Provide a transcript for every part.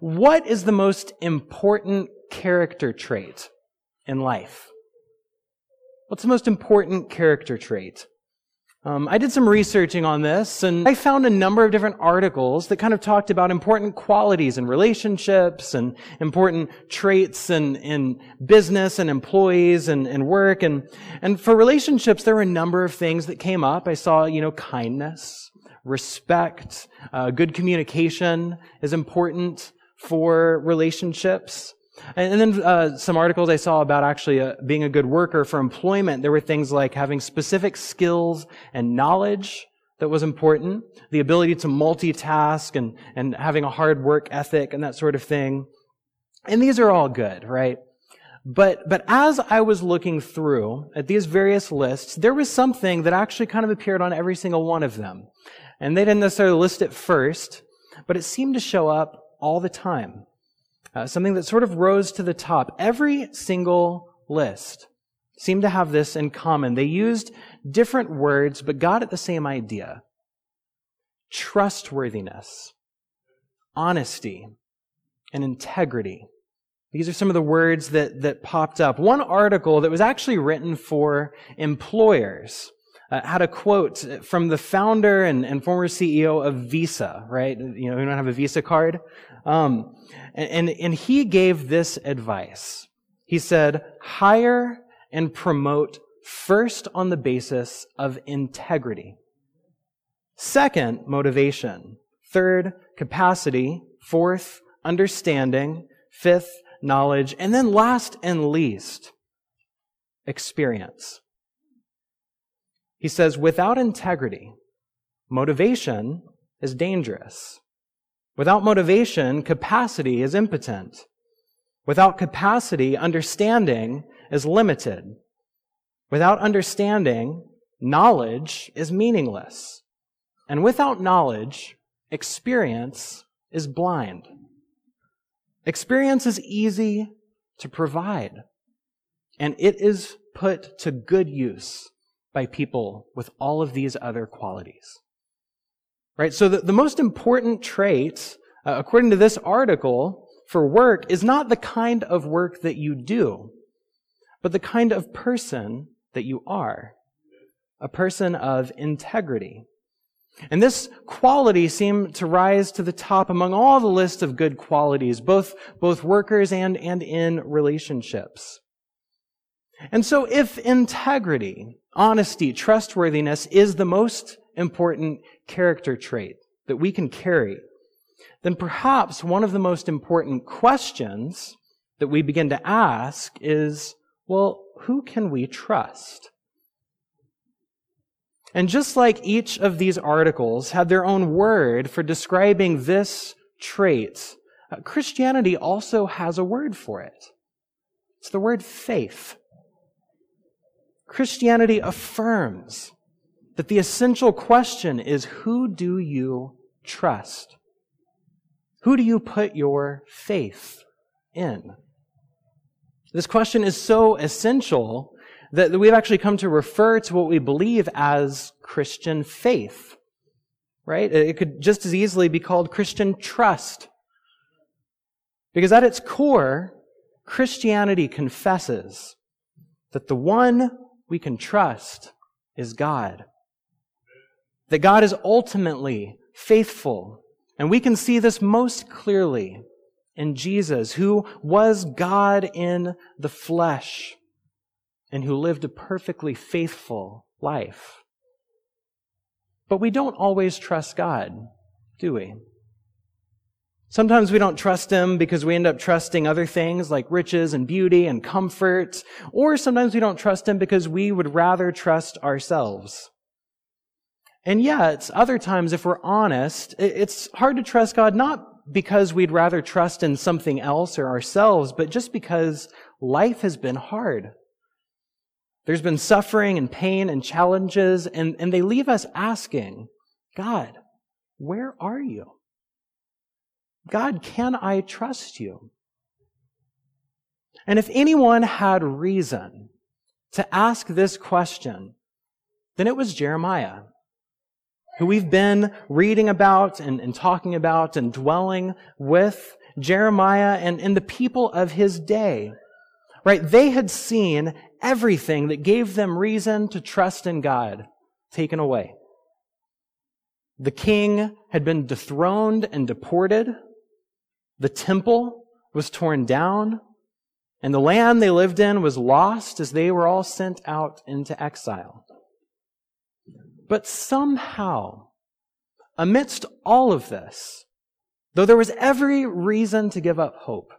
what is the most important character trait in life? What's the most important character trait? Um, I did some researching on this and I found a number of different articles that kind of talked about important qualities in relationships and important traits in, in business and employees and, and work. And, and for relationships, there were a number of things that came up. I saw, you know, kindness, respect, uh, good communication is important for relationships. And then uh, some articles I saw about actually uh, being a good worker for employment. There were things like having specific skills and knowledge that was important, the ability to multitask and, and having a hard work ethic and that sort of thing. And these are all good, right? But, but as I was looking through at these various lists, there was something that actually kind of appeared on every single one of them. And they didn't necessarily list it first, but it seemed to show up all the time uh, something that sort of rose to the top. Every single list seemed to have this in common. They used different words, but got at the same idea. Trustworthiness, honesty, and integrity. These are some of the words that, that popped up. One article that was actually written for employers uh, had a quote from the founder and, and, former CEO of Visa, right? You know, we don't have a Visa card. Um, and, and he gave this advice. He said, hire and promote first on the basis of integrity. Second, motivation. Third, capacity. Fourth, understanding. Fifth, knowledge. And then last and least, experience. He says, without integrity, motivation is dangerous. Without motivation, capacity is impotent. Without capacity, understanding is limited. Without understanding, knowledge is meaningless. And without knowledge, experience is blind. Experience is easy to provide, and it is put to good use by people with all of these other qualities. Right? So the, the most important trait, uh, according to this article, for work is not the kind of work that you do, but the kind of person that you are. A person of integrity. And this quality seemed to rise to the top among all the list of good qualities, both, both workers and, and in relationships. And so if integrity, honesty, trustworthiness is the most important character trait that we can carry, then perhaps one of the most important questions that we begin to ask is, well, who can we trust? And just like each of these articles had their own word for describing this trait, uh, Christianity also has a word for it. It's the word faith. Christianity affirms that the essential question is who do you trust? Who do you put your faith in? This question is so essential that we've actually come to refer to what we believe as Christian faith. Right? It could just as easily be called Christian trust. Because at its core, Christianity confesses that the one we can trust is God. That God is ultimately faithful. And we can see this most clearly in Jesus, who was God in the flesh and who lived a perfectly faithful life. But we don't always trust God, do we? Sometimes we don't trust Him because we end up trusting other things like riches and beauty and comfort. Or sometimes we don't trust Him because we would rather trust ourselves. And yet, other times, if we're honest, it's hard to trust God not because we'd rather trust in something else or ourselves, but just because life has been hard. There's been suffering and pain and challenges, and, and they leave us asking, God, where are you? God, can I trust you? And if anyone had reason to ask this question, then it was Jeremiah who we've been reading about and, and talking about and dwelling with Jeremiah and, and the people of his day, right? They had seen everything that gave them reason to trust in God taken away. The king had been dethroned and deported. The temple was torn down. And the land they lived in was lost as they were all sent out into exile. But somehow, amidst all of this, though there was every reason to give up hope,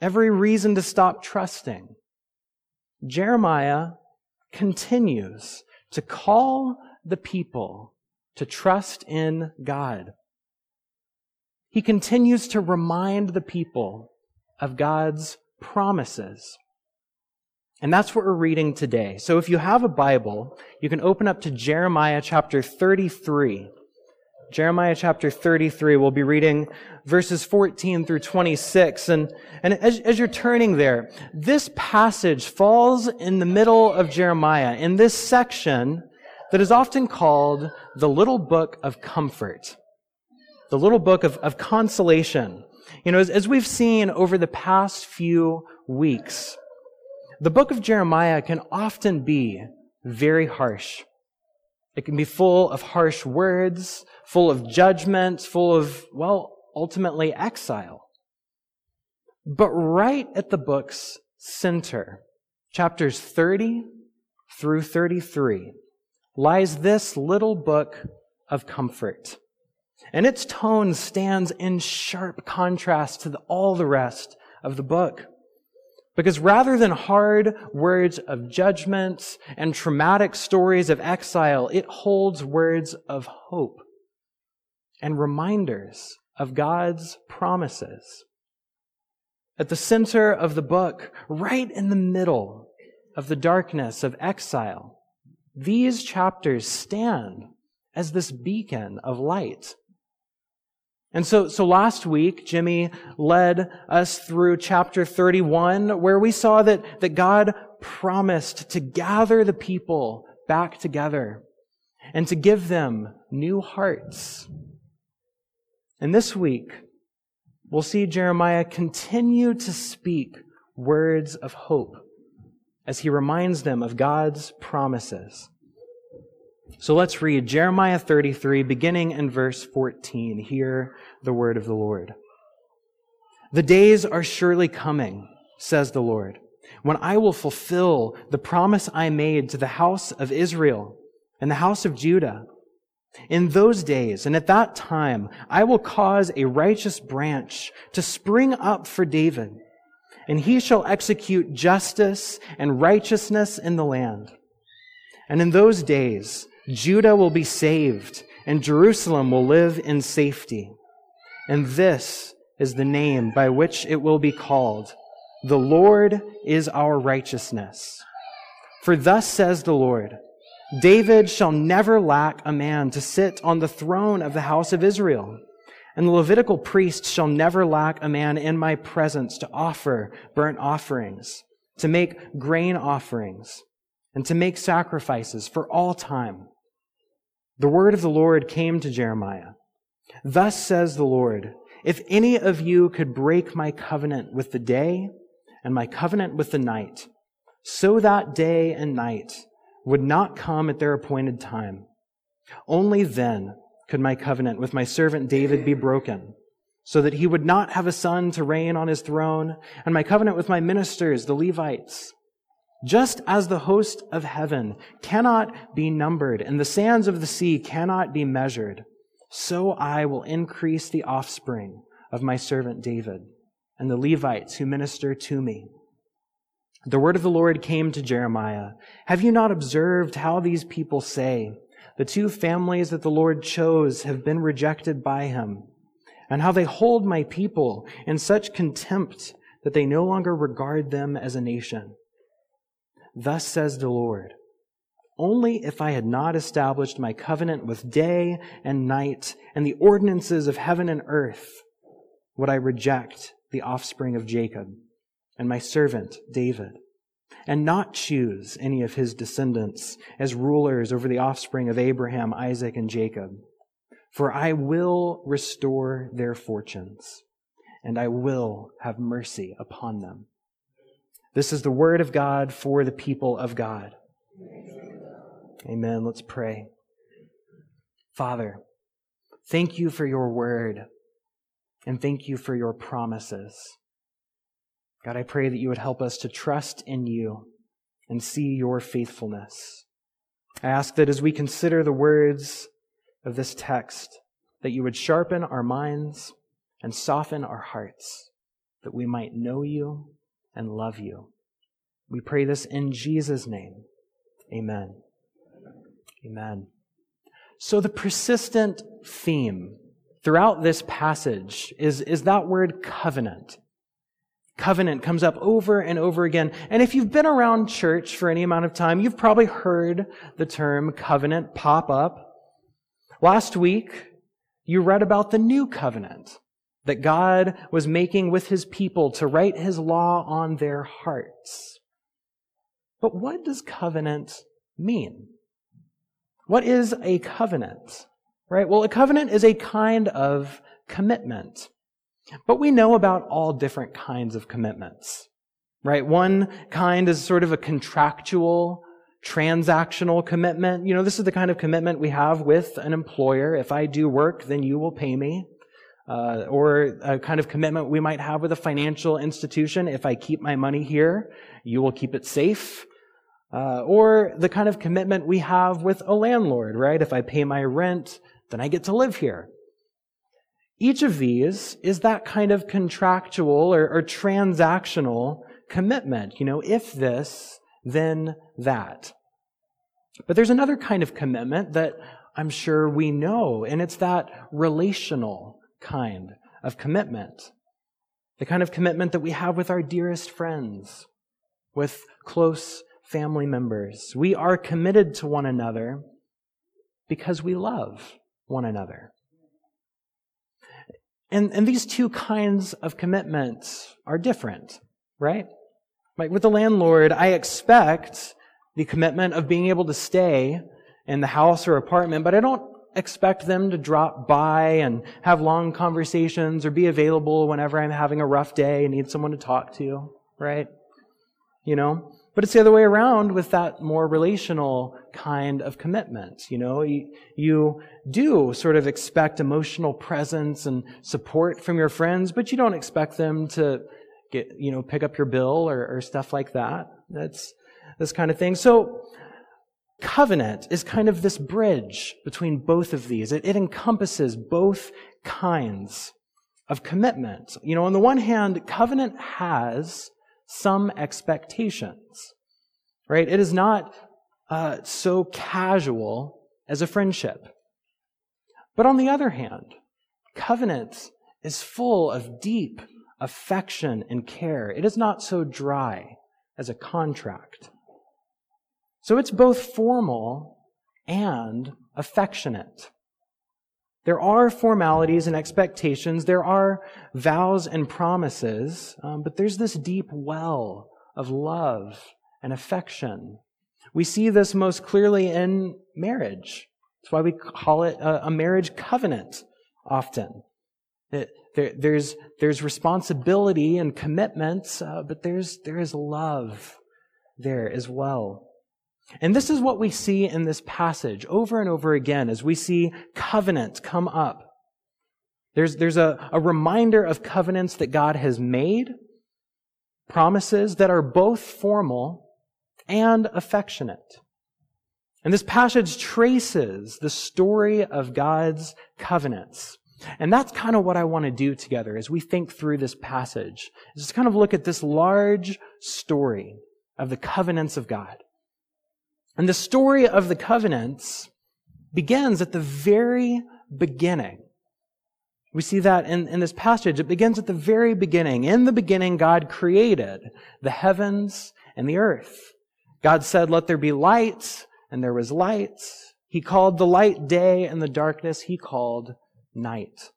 every reason to stop trusting, Jeremiah continues to call the people to trust in God. He continues to remind the people of God's promises. And that's what we're reading today. So if you have a Bible, you can open up to Jeremiah chapter 33. Jeremiah chapter 33, we'll be reading verses 14 through 26. And, and as, as you're turning there, this passage falls in the middle of Jeremiah in this section that is often called the little book of comfort, the little book of, of consolation. You know, as, as we've seen over the past few weeks, the book of Jeremiah can often be very harsh. It can be full of harsh words, full of judgment, full of, well, ultimately exile. But right at the book's center, chapters 30 through 33, lies this little book of comfort. And its tone stands in sharp contrast to the, all the rest of the book. Because rather than hard words of judgment and traumatic stories of exile, it holds words of hope and reminders of God's promises. At the center of the book, right in the middle of the darkness of exile, these chapters stand as this beacon of light and so, so last week, Jimmy led us through chapter 31, where we saw that, that God promised to gather the people back together and to give them new hearts. And this week, we'll see Jeremiah continue to speak words of hope as he reminds them of God's promises. So let's read Jeremiah 33, beginning in verse 14. Hear the word of the Lord. The days are surely coming, says the Lord, when I will fulfill the promise I made to the house of Israel and the house of Judah. In those days and at that time, I will cause a righteous branch to spring up for David, and he shall execute justice and righteousness in the land. And in those days, Judah will be saved, and Jerusalem will live in safety. And this is the name by which it will be called The Lord is our righteousness. For thus says the Lord David shall never lack a man to sit on the throne of the house of Israel. And the Levitical priest shall never lack a man in my presence to offer burnt offerings, to make grain offerings, and to make sacrifices for all time. The word of the Lord came to Jeremiah. Thus says the Lord, if any of you could break my covenant with the day and my covenant with the night, so that day and night would not come at their appointed time, only then could my covenant with my servant David be broken, so that he would not have a son to reign on his throne, and my covenant with my ministers, the Levites, just as the host of heaven cannot be numbered and the sands of the sea cannot be measured, so I will increase the offspring of my servant David and the Levites who minister to me. The word of the Lord came to Jeremiah. Have you not observed how these people say, the two families that the Lord chose have been rejected by him, and how they hold my people in such contempt that they no longer regard them as a nation? Thus says the Lord Only if I had not established my covenant with day and night and the ordinances of heaven and earth would I reject the offspring of Jacob and my servant David, and not choose any of his descendants as rulers over the offspring of Abraham, Isaac, and Jacob. For I will restore their fortunes, and I will have mercy upon them. This is the word of God for the people of God. Amen. Let's pray. Father, thank you for your word, and thank you for your promises. God, I pray that you would help us to trust in you and see your faithfulness. I ask that as we consider the words of this text, that you would sharpen our minds and soften our hearts, that we might know you and love you. We pray this in Jesus' name. Amen. Amen. So the persistent theme throughout this passage is, is that word covenant. Covenant comes up over and over again. And if you've been around church for any amount of time, you've probably heard the term covenant pop up. Last week, you read about the new covenant that God was making with his people to write his law on their hearts. But what does covenant mean? What is a covenant? Right? Well, a covenant is a kind of commitment. But we know about all different kinds of commitments, right? One kind is sort of a contractual, transactional commitment. You know, this is the kind of commitment we have with an employer. If I do work, then you will pay me. Uh, or a kind of commitment we might have with a financial institution. If I keep my money here, you will keep it safe. Uh, or the kind of commitment we have with a landlord, right? If I pay my rent, then I get to live here. Each of these is that kind of contractual or, or transactional commitment. You know, if this, then that. But there's another kind of commitment that I'm sure we know, and it's that relational kind of commitment. The kind of commitment that we have with our dearest friends, with close family members. We are committed to one another because we love one another. And, and these two kinds of commitments are different, right? Like with the landlord, I expect the commitment of being able to stay in the house or apartment, but I don't expect them to drop by and have long conversations or be available whenever I'm having a rough day and need someone to talk to, right? You know? But it's the other way around with that more relational kind of commitment. You know, you, you, do sort of expect emotional presence and support from your friends, but you don't expect them to get, you know, pick up your bill or, or stuff like that. That's this kind of thing. So, covenant is kind of this bridge between both of these. It, it encompasses both kinds of commitment. You know, on the one hand, covenant has some expectations, right? It is not uh, so casual as a friendship. But on the other hand, covenant is full of deep affection and care. It is not so dry as a contract. So it's both formal and affectionate. There are formalities and expectations, there are vows and promises, um, but there's this deep well of love and affection. We see this most clearly in marriage. That's why we call it a, a marriage covenant often. It, there, there's, there's responsibility and commitments, uh, but there's, there is love there as well. And this is what we see in this passage over and over again as we see covenants come up. There's, there's a, a reminder of covenants that God has made, promises that are both formal and affectionate. And this passage traces the story of God's covenants. And that's kind of what I want to do together as we think through this passage. Is just kind of look at this large story of the covenants of God. And the story of the covenants begins at the very beginning. We see that in, in this passage. It begins at the very beginning. In the beginning, God created the heavens and the earth. God said, let there be light, and there was light. He called the light day, and the darkness he called night.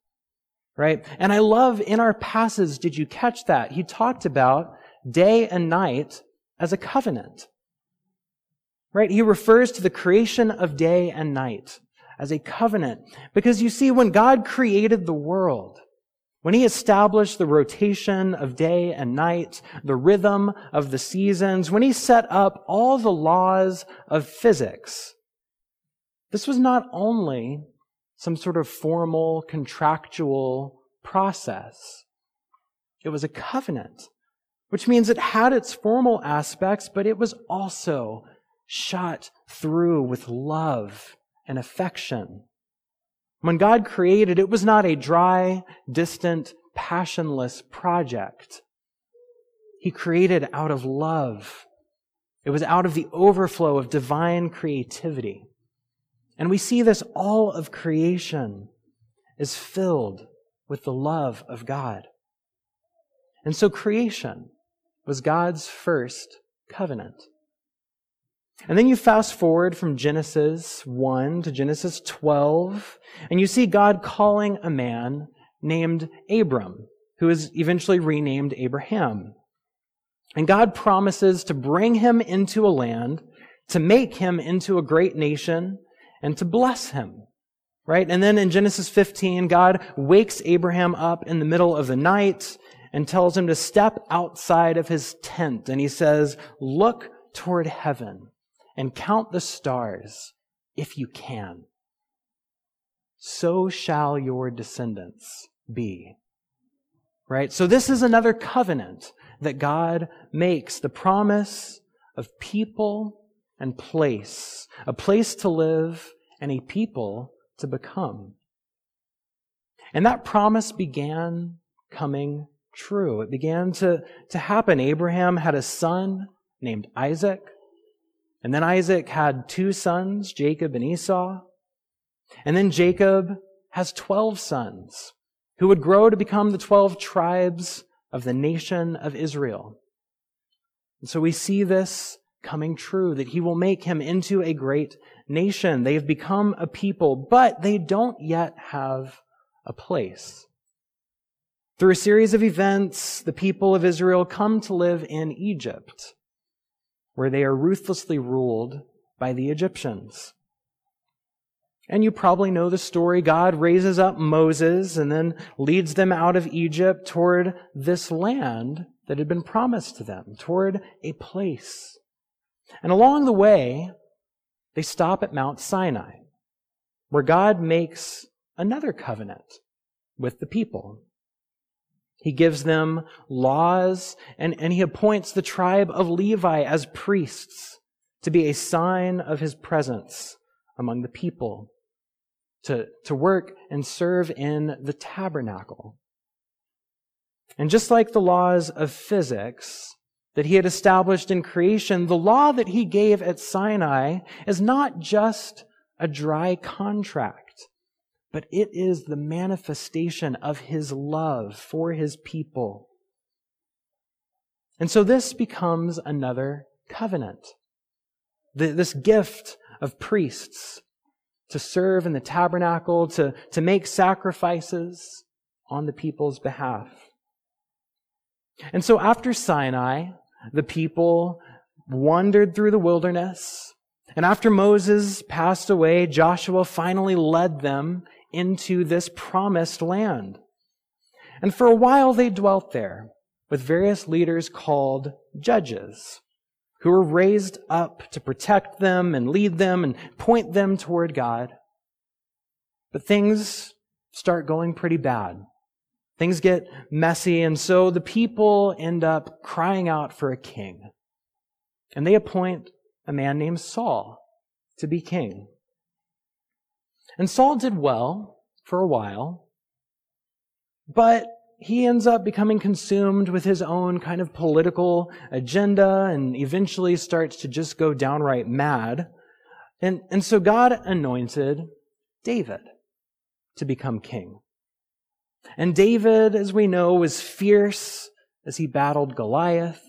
Right? And I love in our passage, did you catch that? He talked about day and night as a covenant. Right? He refers to the creation of day and night as a covenant. Because you see, when God created the world, when he established the rotation of day and night, the rhythm of the seasons, when he set up all the laws of physics, this was not only some sort of formal contractual process. It was a covenant, which means it had its formal aspects, but it was also shot through with love and affection. When God created, it was not a dry, distant, passionless project. He created out of love. It was out of the overflow of divine creativity. And we see this all of creation is filled with the love of God. And so creation was God's first covenant. And then you fast forward from Genesis 1 to Genesis 12, and you see God calling a man named Abram, who is eventually renamed Abraham. And God promises to bring him into a land, to make him into a great nation, and to bless him. Right? And then in Genesis 15, God wakes Abraham up in the middle of the night and tells him to step outside of his tent. And he says, look toward heaven and count the stars if you can. So shall your descendants be. Right? So this is another covenant that God makes, the promise of people and place, a place to live and a people to become. And that promise began coming true. It began to, to happen. Abraham had a son named Isaac. And then Isaac had two sons, Jacob and Esau. And then Jacob has 12 sons who would grow to become the 12 tribes of the nation of Israel. And so we see this coming true, that he will make him into a great nation. They have become a people, but they don't yet have a place. Through a series of events, the people of Israel come to live in Egypt where they are ruthlessly ruled by the Egyptians. And you probably know the story. God raises up Moses and then leads them out of Egypt toward this land that had been promised to them, toward a place. And along the way, they stop at Mount Sinai, where God makes another covenant with the people. He gives them laws and, and he appoints the tribe of Levi as priests to be a sign of his presence among the people, to, to work and serve in the tabernacle. And just like the laws of physics that he had established in creation, the law that he gave at Sinai is not just a dry contract but it is the manifestation of his love for his people. And so this becomes another covenant. This gift of priests to serve in the tabernacle, to, to make sacrifices on the people's behalf. And so after Sinai, the people wandered through the wilderness. And after Moses passed away, Joshua finally led them into this promised land. And for a while they dwelt there with various leaders called judges who were raised up to protect them and lead them and point them toward God. But things start going pretty bad. Things get messy, and so the people end up crying out for a king. And they appoint a man named Saul to be king. And Saul did well for a while, but he ends up becoming consumed with his own kind of political agenda and eventually starts to just go downright mad. And, and so God anointed David to become king. And David, as we know, was fierce as he battled Goliath,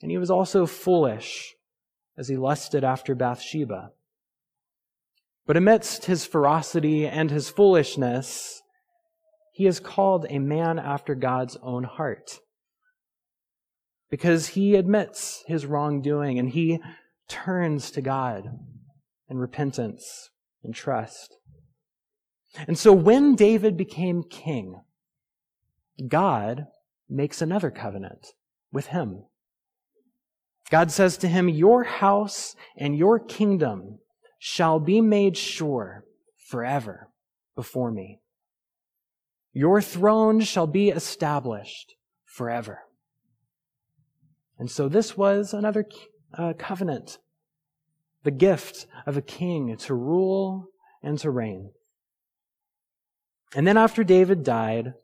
and he was also foolish as he lusted after Bathsheba. But amidst his ferocity and his foolishness, he is called a man after God's own heart. Because he admits his wrongdoing and he turns to God in repentance. and trust. And so when David became king, God makes another covenant with him. God says to him, Your house and your kingdom shall be made sure forever before me. Your throne shall be established forever. And so this was another uh, covenant, the gift of a king to rule and to reign. And then after David died,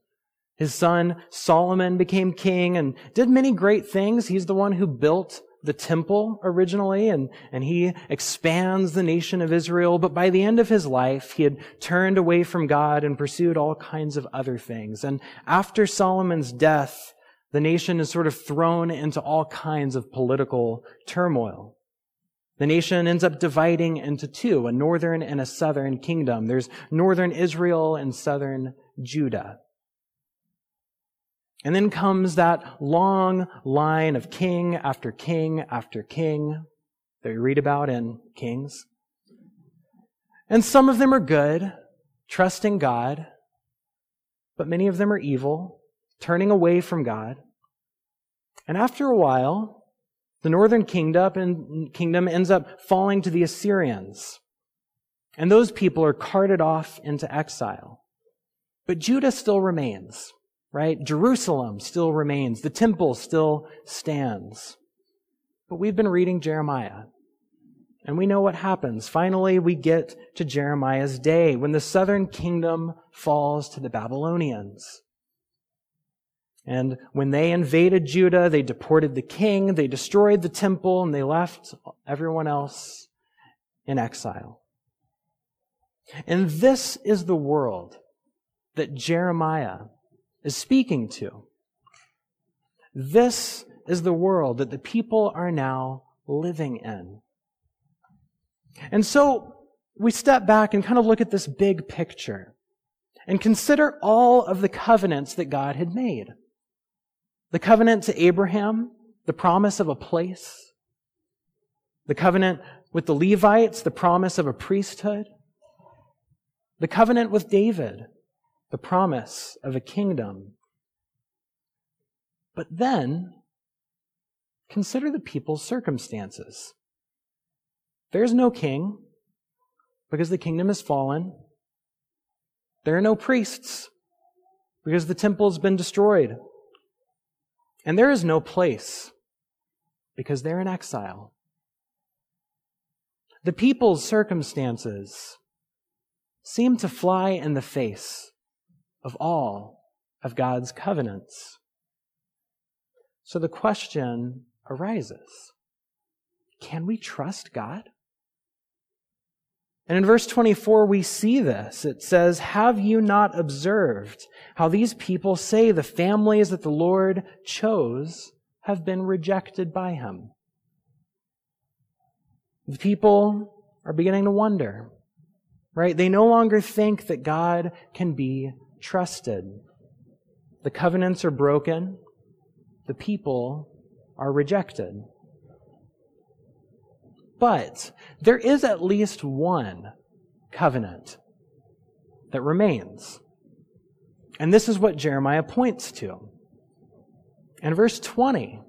his son Solomon became king and did many great things. He's the one who built the temple originally and, and he expands the nation of Israel. But by the end of his life, he had turned away from God and pursued all kinds of other things. And after Solomon's death, the nation is sort of thrown into all kinds of political turmoil. The nation ends up dividing into two, a northern and a southern kingdom. There's northern Israel and southern Judah. And then comes that long line of king after king after king that we read about in Kings. And some of them are good, trusting God, but many of them are evil, turning away from God. And after a while, the northern kingdom, ends up falling to the Assyrians. And those people are carted off into exile. But Judah still remains, right? Jerusalem still remains. The temple still stands. But we've been reading Jeremiah. And we know what happens. Finally, we get to Jeremiah's day when the southern kingdom falls to the Babylonians. And when they invaded Judah, they deported the king, they destroyed the temple, and they left everyone else in exile. And this is the world that Jeremiah is speaking to. This is the world that the people are now living in. And so we step back and kind of look at this big picture and consider all of the covenants that God had made. The covenant to Abraham, the promise of a place. The covenant with the Levites, the promise of a priesthood. The covenant with David, the promise of a kingdom. But then, consider the people's circumstances. There's no king because the kingdom has fallen. There are no priests because the temple's been destroyed. And there is no place because they're in exile. The people's circumstances seem to fly in the face of all of God's covenants. So the question arises can we trust God? And in verse 24, we see this. It says, Have you not observed how these people say the families that the Lord chose have been rejected by him? The people are beginning to wonder, right? They no longer think that God can be trusted. The covenants are broken. The people are rejected. But there is at least one covenant that remains. And this is what Jeremiah points to. In verse 20,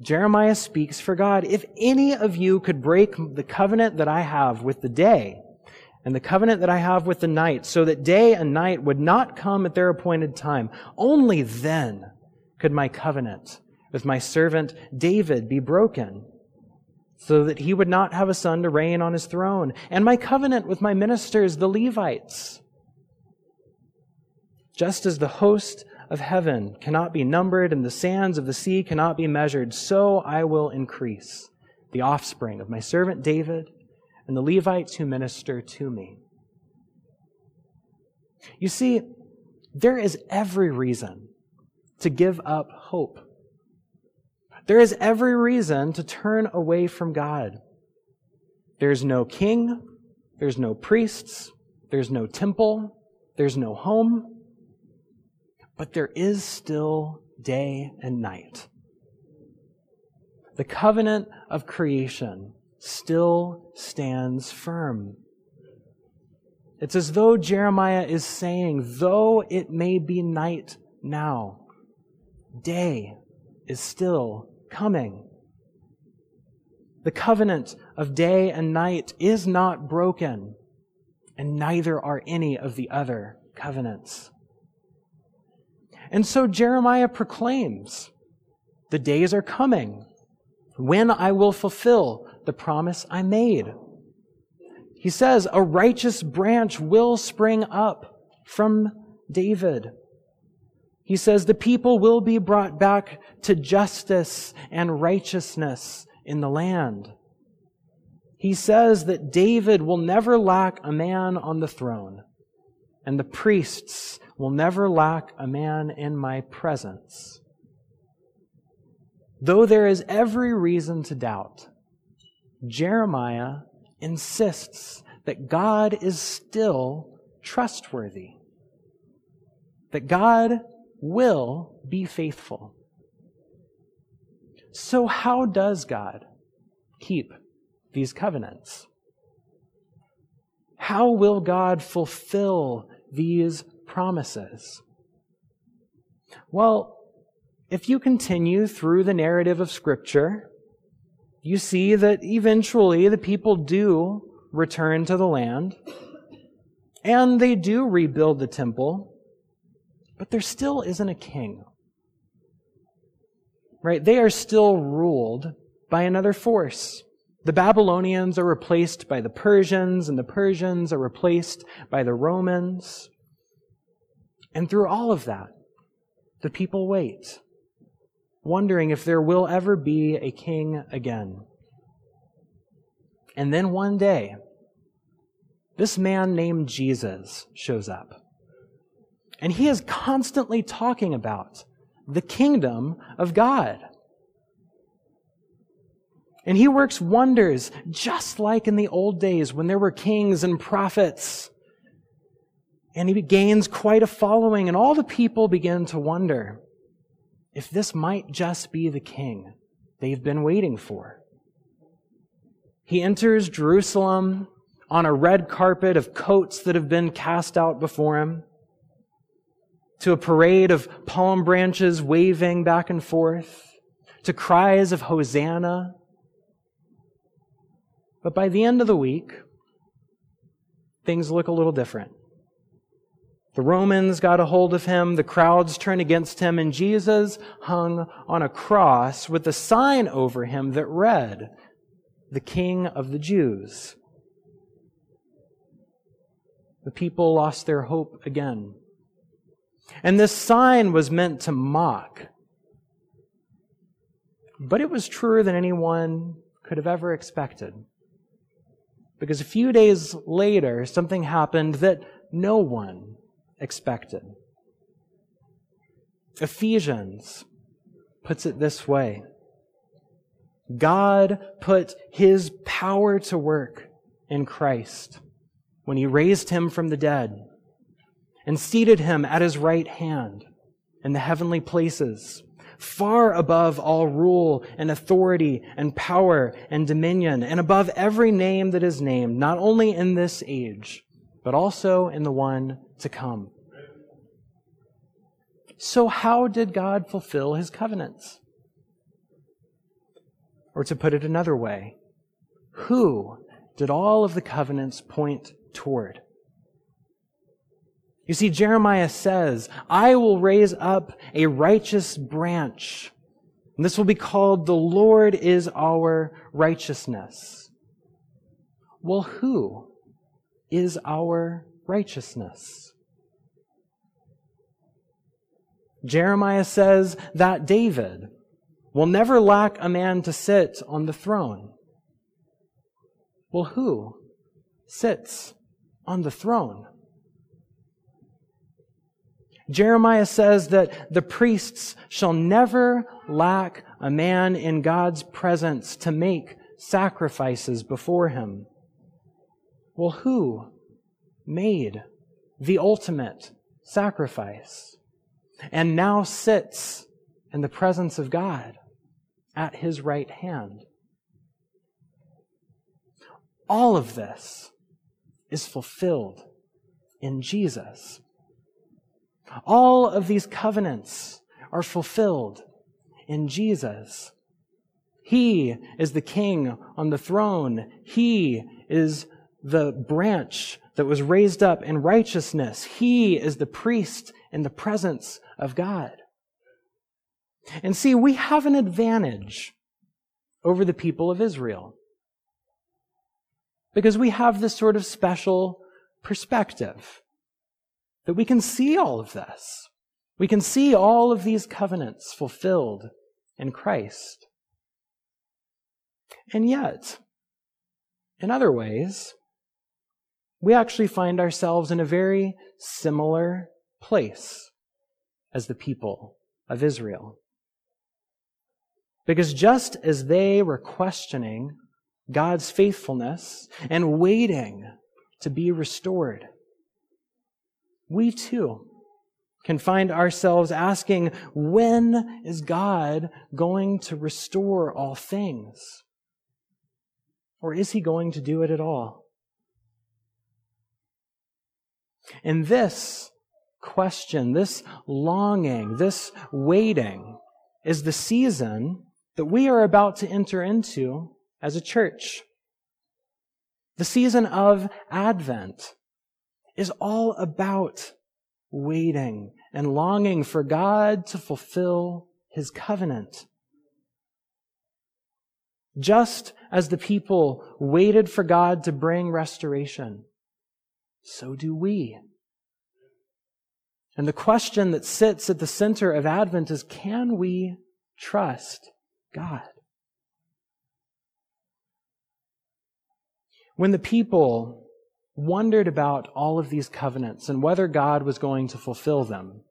Jeremiah speaks for God. If any of you could break the covenant that I have with the day and the covenant that I have with the night, so that day and night would not come at their appointed time, only then could my covenant with my servant David be broken so that he would not have a son to reign on his throne, and my covenant with my ministers, the Levites. Just as the host of heaven cannot be numbered and the sands of the sea cannot be measured, so I will increase the offspring of my servant David and the Levites who minister to me. You see, there is every reason to give up hope there is every reason to turn away from God. There's no king, there's no priests, there's no temple, there's no home, but there is still day and night. The covenant of creation still stands firm. It's as though Jeremiah is saying, though it may be night now, day is still coming. The covenant of day and night is not broken, and neither are any of the other covenants. And so Jeremiah proclaims, the days are coming when I will fulfill the promise I made. He says, a righteous branch will spring up from David. He says, the people will be brought back to justice and righteousness in the land. He says that David will never lack a man on the throne, and the priests will never lack a man in my presence. Though there is every reason to doubt, Jeremiah insists that God is still trustworthy, that God will be faithful. So, how does God keep these covenants? How will God fulfill these promises? Well, if you continue through the narrative of Scripture, you see that eventually the people do return to the land and they do rebuild the temple, but there still isn't a king. Right? They are still ruled by another force. The Babylonians are replaced by the Persians, and the Persians are replaced by the Romans. And through all of that, the people wait, wondering if there will ever be a king again. And then one day, this man named Jesus shows up. And he is constantly talking about the kingdom of God. And he works wonders just like in the old days when there were kings and prophets. And he gains quite a following, and all the people begin to wonder if this might just be the king they've been waiting for. He enters Jerusalem on a red carpet of coats that have been cast out before him to a parade of palm branches waving back and forth, to cries of Hosanna. But by the end of the week, things look a little different. The Romans got a hold of him, the crowds turned against him, and Jesus hung on a cross with a sign over him that read, The King of the Jews. The people lost their hope again. And this sign was meant to mock. But it was truer than anyone could have ever expected. Because a few days later, something happened that no one expected. Ephesians puts it this way God put his power to work in Christ when he raised him from the dead and seated him at his right hand in the heavenly places, far above all rule and authority and power and dominion, and above every name that is named, not only in this age, but also in the one to come. So, how did God fulfill his covenants? Or to put it another way, who did all of the covenants point toward? You see, Jeremiah says, I will raise up a righteous branch. And this will be called the Lord is our righteousness. Well, who is our righteousness? Jeremiah says that David will never lack a man to sit on the throne. Well, who sits on the throne? Jeremiah says that the priests shall never lack a man in God's presence to make sacrifices before him. Well, who made the ultimate sacrifice and now sits in the presence of God at his right hand? All of this is fulfilled in Jesus. All of these covenants are fulfilled in Jesus. He is the king on the throne. He is the branch that was raised up in righteousness. He is the priest in the presence of God. And see, we have an advantage over the people of Israel because we have this sort of special perspective that we can see all of this. We can see all of these covenants fulfilled in Christ. And yet, in other ways, we actually find ourselves in a very similar place as the people of Israel. Because just as they were questioning God's faithfulness and waiting to be restored, we too can find ourselves asking, when is God going to restore all things? Or is he going to do it at all? And this question, this longing, this waiting is the season that we are about to enter into as a church. The season of Advent is all about waiting and longing for God to fulfill his covenant. Just as the people waited for God to bring restoration, so do we. And the question that sits at the center of Advent is can we trust God? When the people wondered about all of these covenants and whether God was going to fulfill them,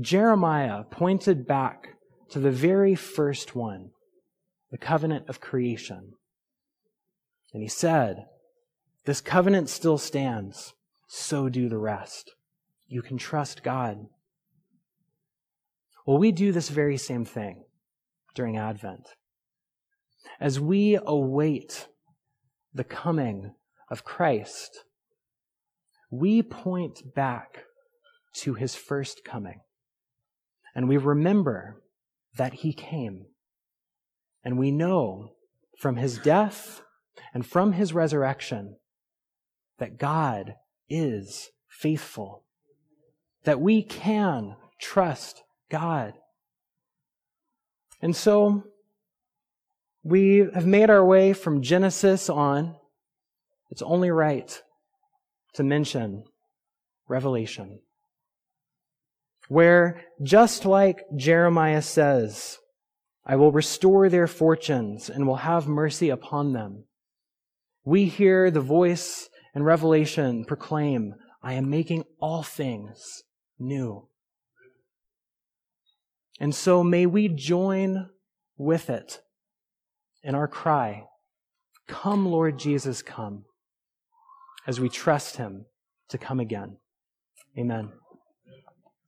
Jeremiah pointed back to the very first one, the covenant of creation. And he said, This covenant still stands, so do the rest. You can trust God. Well, we do this very same thing during Advent. As we await the coming of Christ, we point back to his first coming. And we remember that he came. And we know from his death and from his resurrection that God is faithful, that we can trust God. And so we have made our way from Genesis on it's only right to mention Revelation, where just like Jeremiah says, I will restore their fortunes and will have mercy upon them. We hear the voice and Revelation proclaim, I am making all things new. And so may we join with it in our cry, Come, Lord Jesus, come as we trust him to come again. Amen.